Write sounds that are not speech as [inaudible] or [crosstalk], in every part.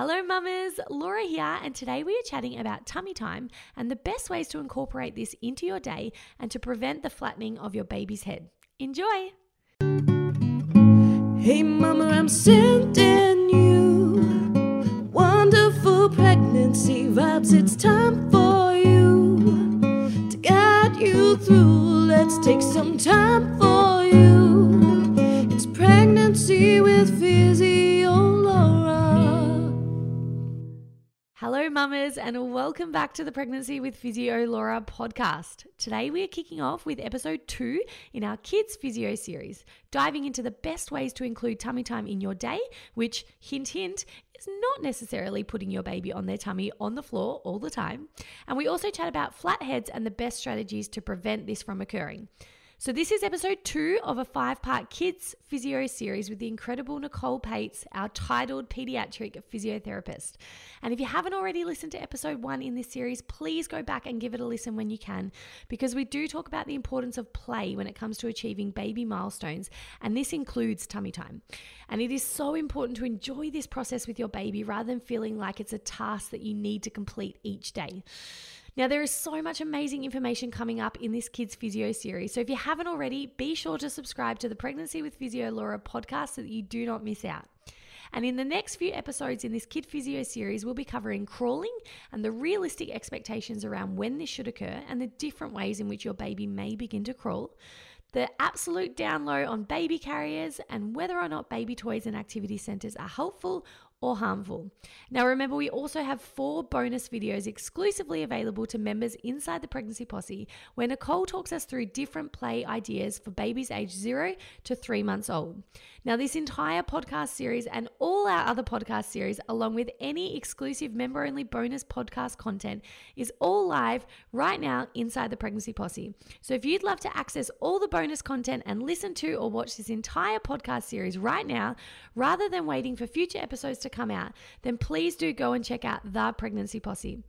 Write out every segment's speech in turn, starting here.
Hello, mamas. Laura here, and today we are chatting about tummy time and the best ways to incorporate this into your day and to prevent the flattening of your baby's head. Enjoy! Hey, mama, I'm sending you wonderful pregnancy vibes. It's time for you to guide you through. Let's take some time for you. It's pregnancy with Physio Hello, mamas, and welcome back to the Pregnancy with Physio Laura podcast. Today we are kicking off with episode two in our Kids Physio series, diving into the best ways to include tummy time in your day, which, hint, hint, is not necessarily putting your baby on their tummy on the floor all the time. And we also chat about flatheads and the best strategies to prevent this from occurring. So, this is episode two of a five part kids physio series with the incredible Nicole Pates, our titled pediatric physiotherapist. And if you haven't already listened to episode one in this series, please go back and give it a listen when you can, because we do talk about the importance of play when it comes to achieving baby milestones, and this includes tummy time. And it is so important to enjoy this process with your baby rather than feeling like it's a task that you need to complete each day. Now, there is so much amazing information coming up in this Kids Physio series. So, if you haven't already, be sure to subscribe to the Pregnancy with Physio Laura podcast so that you do not miss out. And in the next few episodes in this Kid Physio series, we'll be covering crawling and the realistic expectations around when this should occur and the different ways in which your baby may begin to crawl, the absolute down low on baby carriers, and whether or not baby toys and activity centers are helpful or harmful. Now, remember, we also have four bonus videos exclusively available to members inside the Pregnancy Posse, where Nicole talks us through different play ideas for babies aged zero to three months old. Now, this entire podcast series and all our other podcast series, along with any exclusive member only bonus podcast content, is all live right now inside the Pregnancy Posse. So, if you'd love to access all the bonus content and listen to or watch this entire podcast series right now, rather than waiting for future episodes to come out, then please do go and check out The Pregnancy Posse.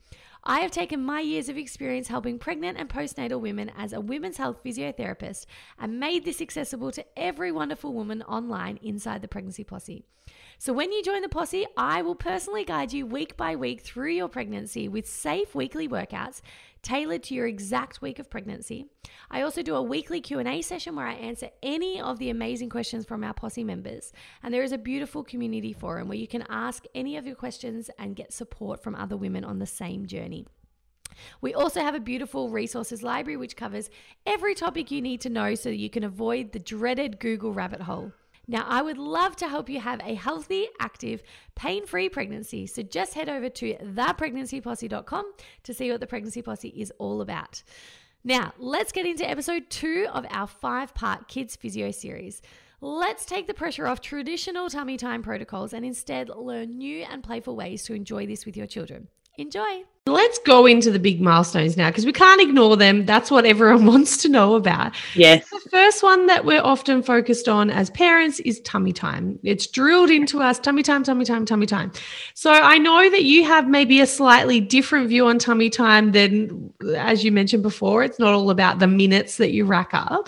I have taken my years of experience helping pregnant and postnatal women as a women's health physiotherapist and made this accessible to every wonderful woman online inside the Pregnancy Posse. So, when you join the posse, I will personally guide you week by week through your pregnancy with safe weekly workouts tailored to your exact week of pregnancy. I also do a weekly Q&A session where I answer any of the amazing questions from our posse members. And there is a beautiful community forum where you can ask any of your questions and get support from other women on the same journey. We also have a beautiful resources library which covers every topic you need to know so that you can avoid the dreaded Google rabbit hole. Now, I would love to help you have a healthy, active, pain free pregnancy. So just head over to thepregnancyposse.com to see what the Pregnancy Posse is all about. Now, let's get into episode two of our five part Kids Physio series. Let's take the pressure off traditional tummy time protocols and instead learn new and playful ways to enjoy this with your children. Enjoy! Let's go into the big milestones now because we can't ignore them. That's what everyone [laughs] wants to know about. Yes. The first one that we're often focused on as parents is tummy time. It's drilled into us tummy time, tummy time, tummy time. So I know that you have maybe a slightly different view on tummy time than, as you mentioned before, it's not all about the minutes that you rack up.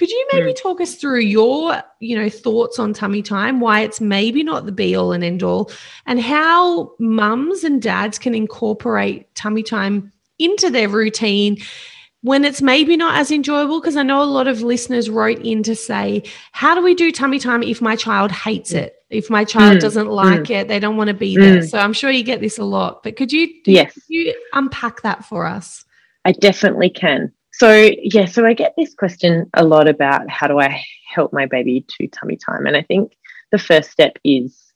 Could you maybe talk us through your, you know, thoughts on tummy time, why it's maybe not the be all and end all, and how mums and dads can incorporate tummy time into their routine when it's maybe not as enjoyable? Because I know a lot of listeners wrote in to say, how do we do tummy time if my child hates it? If my child Mm, doesn't like it, they don't want to be there. So I'm sure you get this a lot. But could you, Yes. could you unpack that for us? I definitely can. So, yeah, so I get this question a lot about how do I help my baby to tummy time? And I think the first step is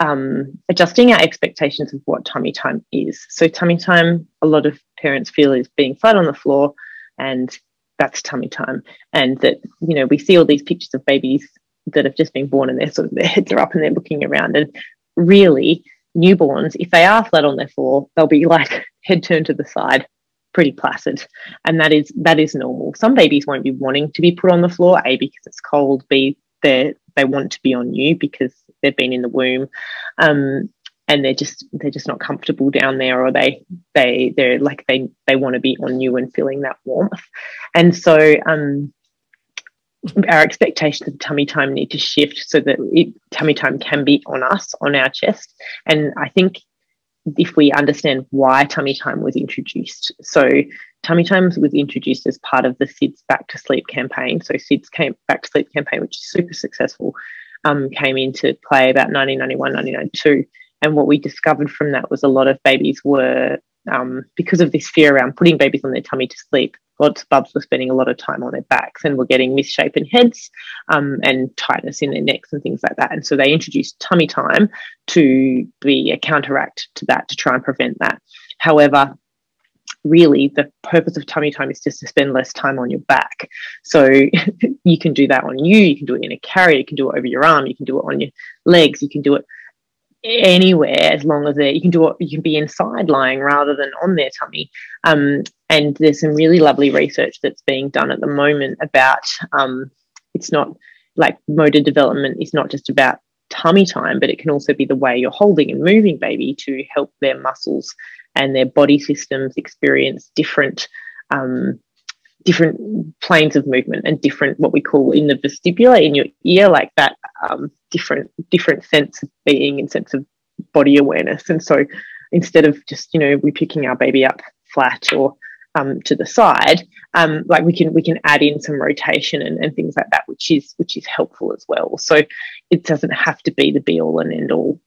um, adjusting our expectations of what tummy time is. So, tummy time, a lot of parents feel is being flat on the floor, and that's tummy time. And that, you know, we see all these pictures of babies that have just been born and they're sort of [laughs] their heads are up and they're looking around. And really, newborns, if they are flat on their floor, they'll be like [laughs] head turned to the side, pretty placid. And that is that is normal. Some babies won't be wanting to be put on the floor, A, because it's cold, B, they they want to be on you because they've been in the womb. Um, and they're just they're just not comfortable down there or they they they're like they they want to be on you and feeling that warmth and so um our expectations of tummy time need to shift so that it, tummy time can be on us, on our chest. And I think if we understand why tummy time was introduced. So, tummy time was introduced as part of the SIDS Back to Sleep campaign. So, SIDS came Back to Sleep campaign, which is super successful, um, came into play about 1991, 1992. And what we discovered from that was a lot of babies were, um, because of this fear around putting babies on their tummy to sleep, lots of bubs were spending a lot of time on their backs and were getting misshapen heads um, and tightness in their necks and things like that. And so they introduced tummy time to be a counteract to that to try and prevent that. However, really the purpose of tummy time is just to spend less time on your back. So [laughs] you can do that on you, you can do it in a carrier, you can do it over your arm, you can do it on your legs, you can do it anywhere as long as you can do it you can be inside lying rather than on their tummy. Um, and there's some really lovely research that's being done at the moment about um, it's not like motor development is not just about tummy time but it can also be the way you're holding and moving baby to help their muscles and their body systems experience different um, different planes of movement and different what we call in the vestibular in your ear like that um, different different sense of being and sense of body awareness and so instead of just you know we picking our baby up flat or um, to the side um, like we can we can add in some rotation and, and things like that which is which is helpful as well so it doesn't have to be the be all and end all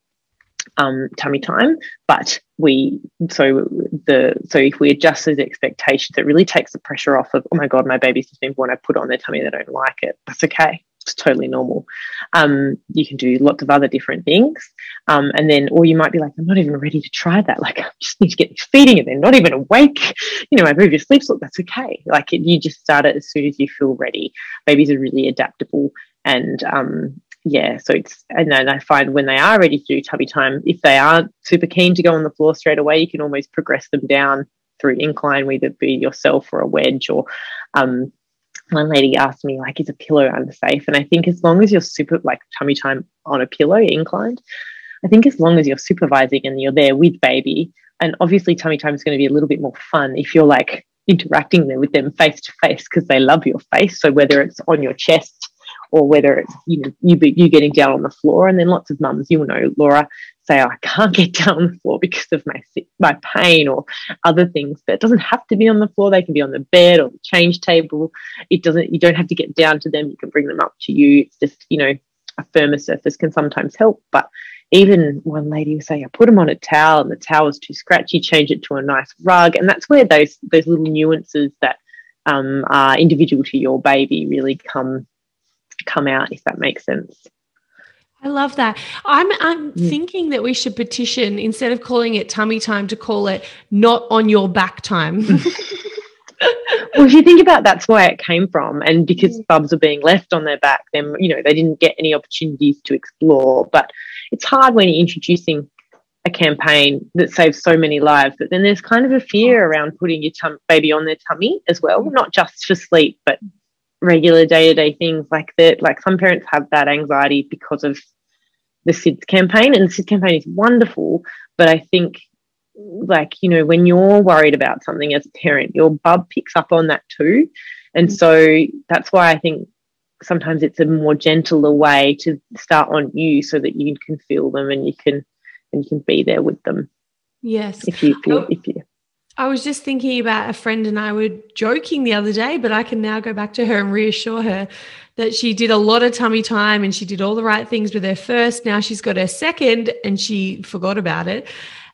um, tummy time. But we so the so if we adjust those expectations, it really takes the pressure off of oh my god, my baby's just been born. I put on their tummy, they don't like it. That's okay. It's totally normal. Um, you can do lots of other different things, um, and then or you might be like, I'm not even ready to try that. [laughs] Like I just need to get feeding, and they're not even awake. You know, I my baby sleeps. Look, that's okay. Like you just start it as soon as you feel ready. Babies are really adaptable and um, yeah, so it's and then I find when they are ready to do tubby time, if they aren't super keen to go on the floor straight away, you can almost progress them down through incline, whether it be yourself or a wedge. Or um, one lady asked me like, "Is a pillow unsafe?" And I think as long as you're super like tummy time on a pillow inclined, I think as long as you're supervising and you're there with baby, and obviously tummy time is going to be a little bit more fun if you're like interacting with them face to face because they love your face. So whether it's on your chest or whether it's you know you you getting down on the floor. And then lots of mums, you'll know, Laura, say, oh, I can't get down on the floor because of my my pain or other things. But it doesn't have to be on the floor. They can be on the bed or the change table. It doesn't. You don't have to get down to them. You can bring them up to you. It's just you know a firmer surface can sometimes help, but even one lady was saying, I put them on a towel and the towel was too scratchy, change it to a nice rug. And that's where those those little nuances that um, are individual to your baby really come come out, if that makes sense. I love that. I'm I'm mm. thinking that we should petition instead of calling it tummy time to call it not on your back time. [laughs] well, if you think about that's where it came from, and because mm. bubs are being left on their back, then you know they didn't get any opportunities to explore. But it's hard when you're introducing a campaign that saves so many lives. But then there's kind of a fear around putting your tum- baby on their tummy as well, mm. not just for sleep, but regular day to day things like that. Like some parents have that anxiety because of the SIDS campaign, and the SIDS campaign is wonderful. But I think, like, you know, when you're worried about something as a parent, your bub picks up on that too. And mm. so that's why I think sometimes it's a more gentler way to start on you so that you can feel them and you can and you can be there with them. Yes. If you feel, oh. if you I was just thinking about a friend and I were joking the other day, but I can now go back to her and reassure her that she did a lot of tummy time and she did all the right things with her first. Now she's got her second and she forgot about it.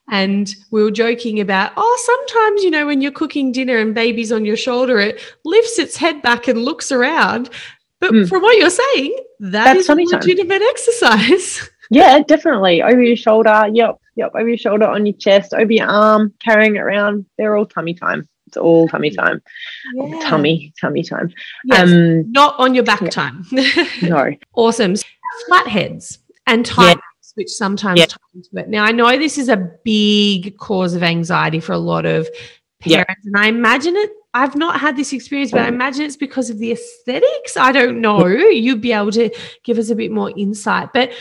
And we were joking about, oh, sometimes, you know, when you're cooking dinner and baby's on your shoulder, it lifts its head back and looks around. But mm. from what you're saying, that That's is a legitimate time. [laughs] exercise. Yeah, definitely. Over your shoulder. Yep. Yep. Over your shoulder, on your chest, over your arm, carrying it around. They're all tummy time. It's all tummy time. Yeah. Tummy, tummy time. Yes, um, not on your back yeah. time. [laughs] no. Awesome. Flatheads and tight which sometimes yeah. tie into it. Now, I know this is a big cause of anxiety for a lot of parents, and I imagine it I've not had this experience, but I imagine it's because of the aesthetics. I don't know. You'd be able to give us a bit more insight. But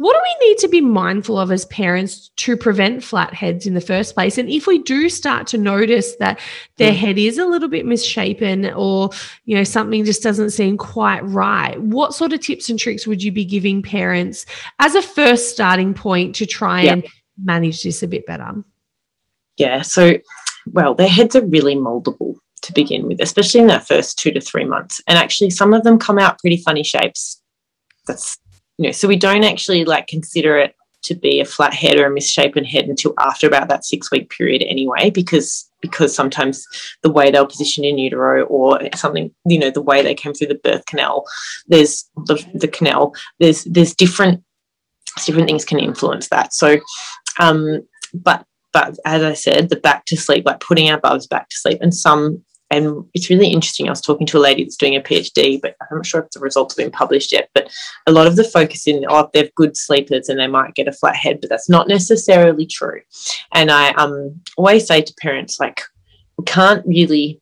what do we need to be mindful of as parents to prevent flat heads in the first place? And if we do start to notice that their mm. head is a little bit misshapen or, you know, something just doesn't seem quite right, what sort of tips and tricks would you be giving parents as a first starting point to try and manage this a bit better? Yeah. So, well, their heads are really moldable to begin with, especially in that first two to three months. And actually, some of them come out pretty funny shapes. That's, you know, so we don't actually like consider it to be a flat head or a misshapen head until after about that six week period anyway, because because sometimes the way they'll position in utero or something, you know, the way they came through the birth canal, there's the, the canal, there's there's different different things can influence that. So um but but as I said, the back to sleep, like putting our bubs back to sleep, and some, and it's really interesting. I was talking to a lady that's doing a PhD, but I'm not sure if the results have been published yet. But a lot of the focus in, oh, they're good sleepers and they might get a flat head, but that's not necessarily true. And I um, always say to parents, like, we can't really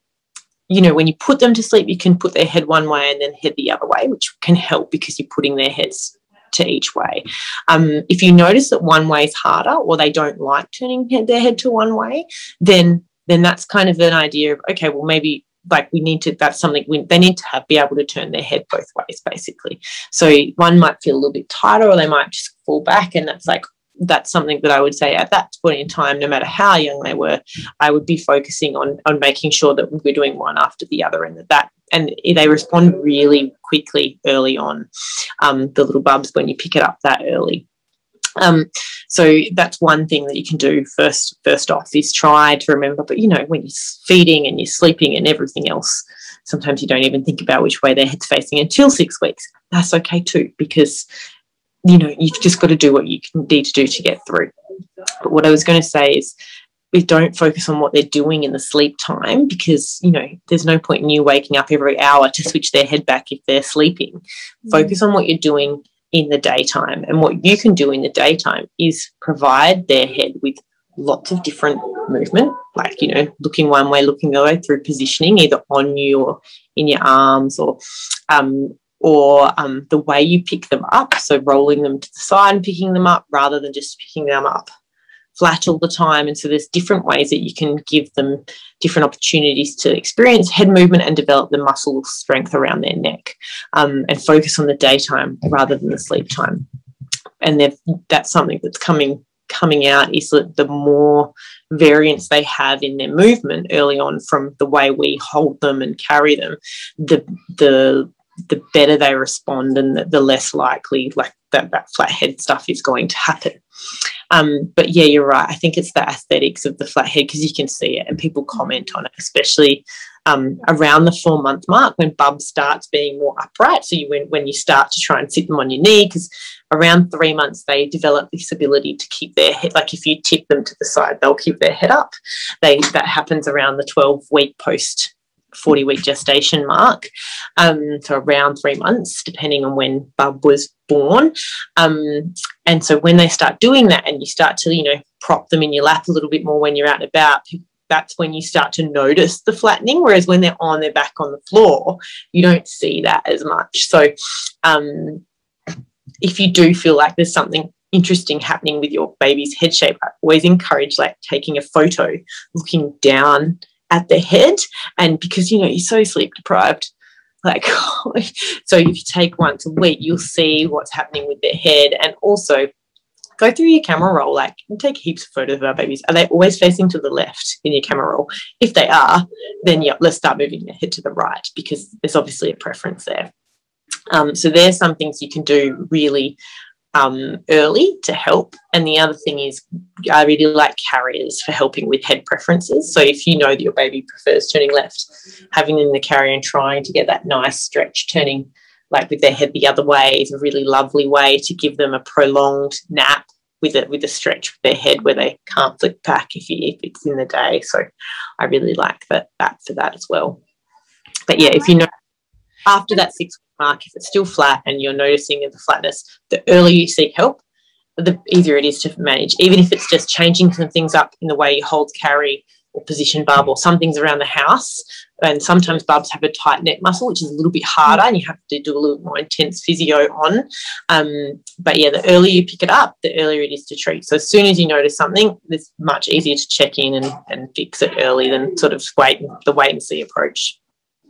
you know, when you put them to sleep, you can put their head one way and then head the other way, which can help because you're putting their heads to each way. Um, if you notice that one way is harder or they don't like turning their head to one way, then then that's kind of an idea of okay, well maybe like we need to that's something we, they need to have be able to turn their head both ways basically. So one might feel a little bit tighter or they might just fall back, and that's like that's something that I would say at that point in time, no matter how young they were, I would be focusing on on making sure that we're doing one after the other, and that that and they respond really quickly early on. Um, the little bubs when you pick it up that early. Um, so that's one thing that you can do first. First off, is try to remember. But you know, when you're feeding and you're sleeping and everything else, sometimes you don't even think about which way their head's facing until six weeks. That's okay too, because you know, you've just got to do what you need to do to get through. But what I was going to say is we don't focus on what they're doing in the sleep time because, you know, there's no point in you waking up every hour to switch their head back if they're sleeping. Mm. Focus on what you're doing in the daytime. And what you can do in the daytime is provide their head with lots of different movement, like, you know, looking one way, looking the other way through positioning, either on you or in your arms or um, or um, the way you pick them up. So rolling them to the side and picking them up rather than just picking them up flat all the time. And so there's different ways that you can give them different opportunities to experience head movement and develop the muscle strength around their neck um, and focus on the daytime rather than the sleep time. And that's something that's coming coming out is that the more variance they have in their movement early on from the way we hold them and carry them, the the the better they respond and the, the less likely like that, that flathead stuff is going to happen. Um, but yeah, you're right. I think it's the aesthetics of the flathead because you can see it and people comment on it, especially um, around the four month mark when bub starts being more upright. So you when, when you start to try and sit them on your knee, because around three months they develop this ability to keep their head like if you tip them to the side, they'll keep their head up. They that happens around the 12 week post 40 week gestation mark, um, so around three months, depending on when Bub was born. Um, and so when they start doing that and you start to, you know, prop them in your lap a little bit more when you're out and about, that's when you start to notice the flattening. Whereas when they're on their back on the floor, you don't see that as much. So um, if you do feel like there's something interesting happening with your baby's head shape, I always encourage like taking a photo, looking down at the head. And because, you know, you're so sleep deprived, like, [laughs] so if you take once a week, you'll see what's happening with their head. And also, go through your camera roll. Like, you take heaps of photos of our babies. Are they always facing to the left in your camera roll? If they are, then yeah, let's start moving their head to the right because there's obviously a preference there. Um, so there's some things you can do really um, early to help. And the other thing is, I really like carriers for helping with head preferences. So if you know that your baby prefers turning left, having them in the carrier and trying to get that nice stretch, turning like with their head the other way is a really lovely way to give them a prolonged nap with it with a stretch with their head where they can't flick back if, you, if it's in the day. So I really like that that for that as well. But yeah, if you know after that six mark, if it's still flat and you're noticing the flatness, the earlier you seek help, the easier it is to manage. Even if it's just changing some things up in the way you hold carry or position bub or some things around the house, and sometimes bubs have a tight neck muscle, which is a little bit harder, and you have to do a little more intense physio on. Um, but yeah, the earlier you pick it up, the earlier it is to treat. So as soon as you notice something, it's much easier to check in and, and fix it early than sort of wait the wait and see approach.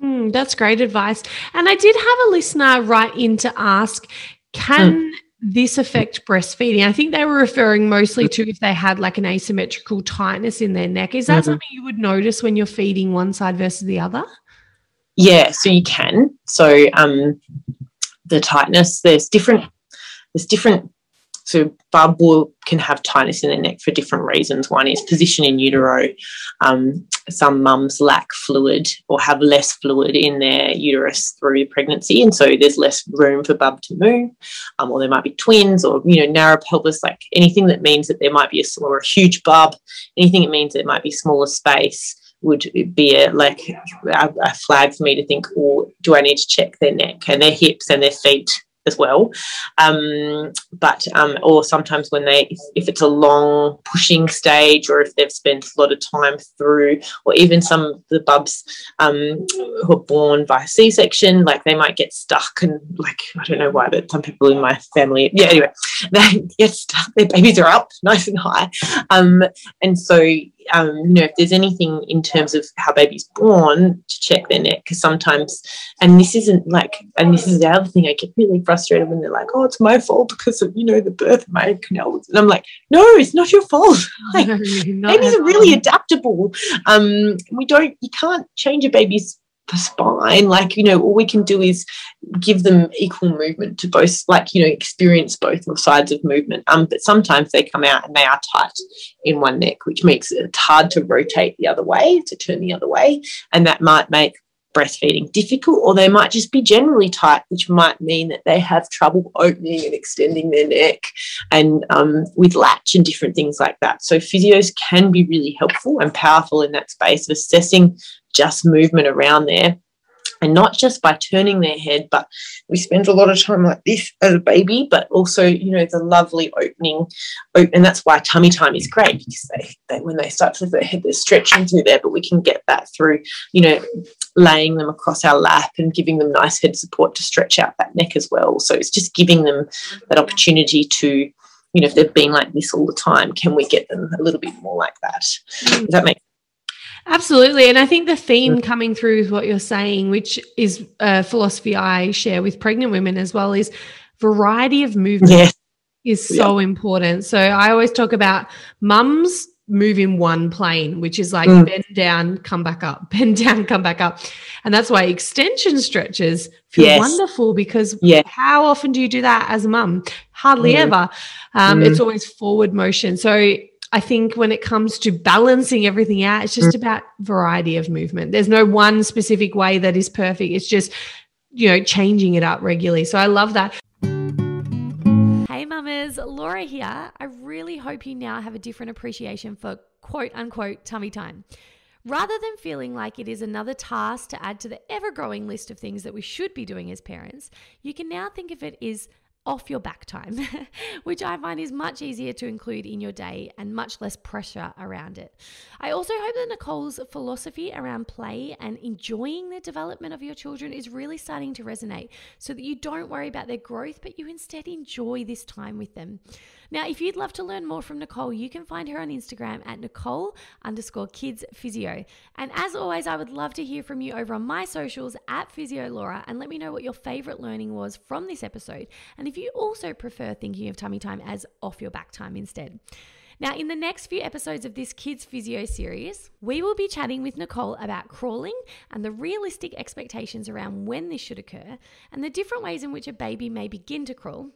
Mm, that's great advice. And I did have a listener write in to ask, can mm this affect breastfeeding? I think they were referring mostly to if they had like an asymmetrical tightness in their neck. Is that mm-hmm. something you would notice when you're feeding one side versus the other? Yeah, so you can. So um, the tightness, there's different, there's different so bub will, can have tightness in the neck for different reasons. One is position in utero. Um, some mums lack fluid or have less fluid in their uterus through pregnancy, and so there's less room for bub to move. Um, or there might be twins, or you know narrow pelvis, like anything that means that there might be a or a huge bub. Anything that means it might be smaller space would be a like a, a flag for me to think, oh, do I need to check their neck and their hips and their feet as well. Um, but um, or sometimes when they, if, if, it's a long pushing stage, or if they've spent a lot of time through, or even some of the bubs um, who are born by C-section, like they might get stuck and like I don't know why, but some people in my family, yeah. Anyway, [laughs] they get stuck. Their babies are up nice and high, um, and so um, you know, if there's anything in terms of how baby's born, to check their neck because sometimes, and this isn't like, and this is the other thing I get really frustrated when they're like, "Oh, it's my fault because of you know the birth of my canal," and I'm like, "No, it's not your fault. [laughs] like, [laughs] no, babies are really adaptable. Um, we don't, you can't change a baby's spine. Like you know all we can do is give them equal movement to both like you know experience both sides of movement. Um but sometimes they come out and they are tight in one neck which makes it hard to rotate the other way to turn the other way. And that might make breastfeeding difficult or they might just be generally tight which might mean that they have trouble opening and extending their neck and um, with latch and different things like that. So physios can be really helpful and powerful in that space of assessing just movement around there. And not just by turning their head, but we spend a lot of time like this as a baby, but also, you know, the lovely opening. And that's why tummy time is great because they, they when they start to lift their head, they're stretching through there, but we can get that through, you know, laying them across our lap and giving them nice head support to stretch out that neck as well. So it's just giving them that opportunity to, you know, if they've been like this all the time, can we get them a little bit more like that? Mm. Does that make Absolutely. And I think the theme coming through with what you're saying, which is a philosophy I share with pregnant women as well, is variety of movement yes. is so yeah. important. So I always talk about mums move in one plane, which is like mm. bend down, come back up, [laughs] bend down, come back up. And that's why extension stretches feel yes. wonderful because yeah. how often do you do that as a mum? Hardly mm. ever. Um, mm. It's always forward motion. So I think when it comes to balancing everything out, it's just mm. about variety of movement. There's no one specific way that is perfect. It's just, you know, changing it up regularly. So I love that. Hey, mamas, Laura here. I really hope you now have a different appreciation for quote unquote tummy time. Rather than feeling like it is another task to add to the ever growing list of things that we should be doing as parents, you can now think of it as off your back time, [laughs] which I find is much easier to include in your day and much less pressure around it. I also hope that Nicole's philosophy around play and enjoying the development of your children is really starting to resonate so that you don't worry about their growth, but you instead enjoy this time with them. Now, if you'd love to learn more from Nicole, you can find her on Instagram at Nicole underscore kids physio. And as always, I would love to hear from you over on my socials at Physio Laura and let me know what your favorite learning was from this episode. And if you also prefer thinking of tummy time as off your back time instead. Now, in the next few episodes of this Kids Physio series, we will be chatting with Nicole about crawling and the realistic expectations around when this should occur and the different ways in which a baby may begin to crawl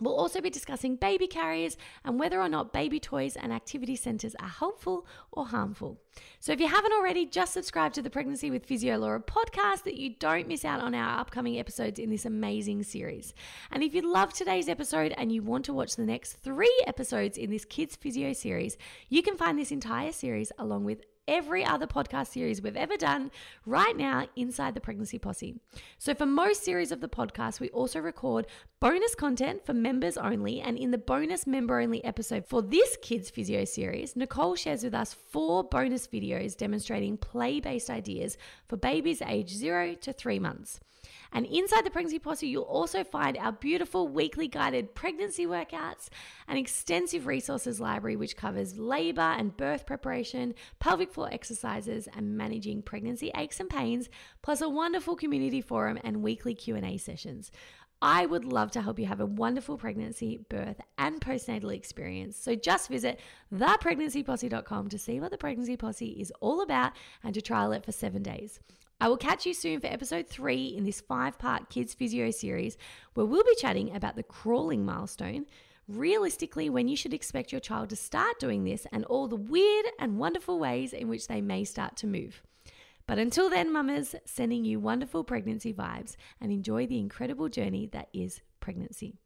We'll also be discussing baby carriers and whether or not baby toys and activity centres are helpful or harmful. So, if you haven't already, just subscribe to the Pregnancy with Physio Laura podcast that you don't miss out on our upcoming episodes in this amazing series. And if you love today's episode and you want to watch the next three episodes in this Kids Physio series, you can find this entire series along with every other podcast series we've ever done right now inside the Pregnancy Posse. So, for most series of the podcast, we also record bonus content for members only. And in the bonus member only episode for this Kids Physio series, Nicole shares with us four bonus videos demonstrating play based ideas for babies aged zero to three months. And inside the Pregnancy Posse, you'll also find our beautiful weekly guided pregnancy workouts, an extensive resources library which covers labor and birth preparation, pelvic floor exercises, and managing pregnancy aches and pains, plus a wonderful community forum and weekly Q&A sessions. I would love to help you have a wonderful pregnancy, birth, and postnatal experience. So just visit thepregnancyposse.com to see what the Pregnancy Posse is all about and to trial it for seven days. I will catch you soon for episode three in this five part Kids Physio series, where we'll be chatting about the crawling milestone, realistically, when you should expect your child to start doing this, and all the weird and wonderful ways in which they may start to move. But until then, mamas, sending you wonderful pregnancy vibes and enjoy the incredible journey that is pregnancy.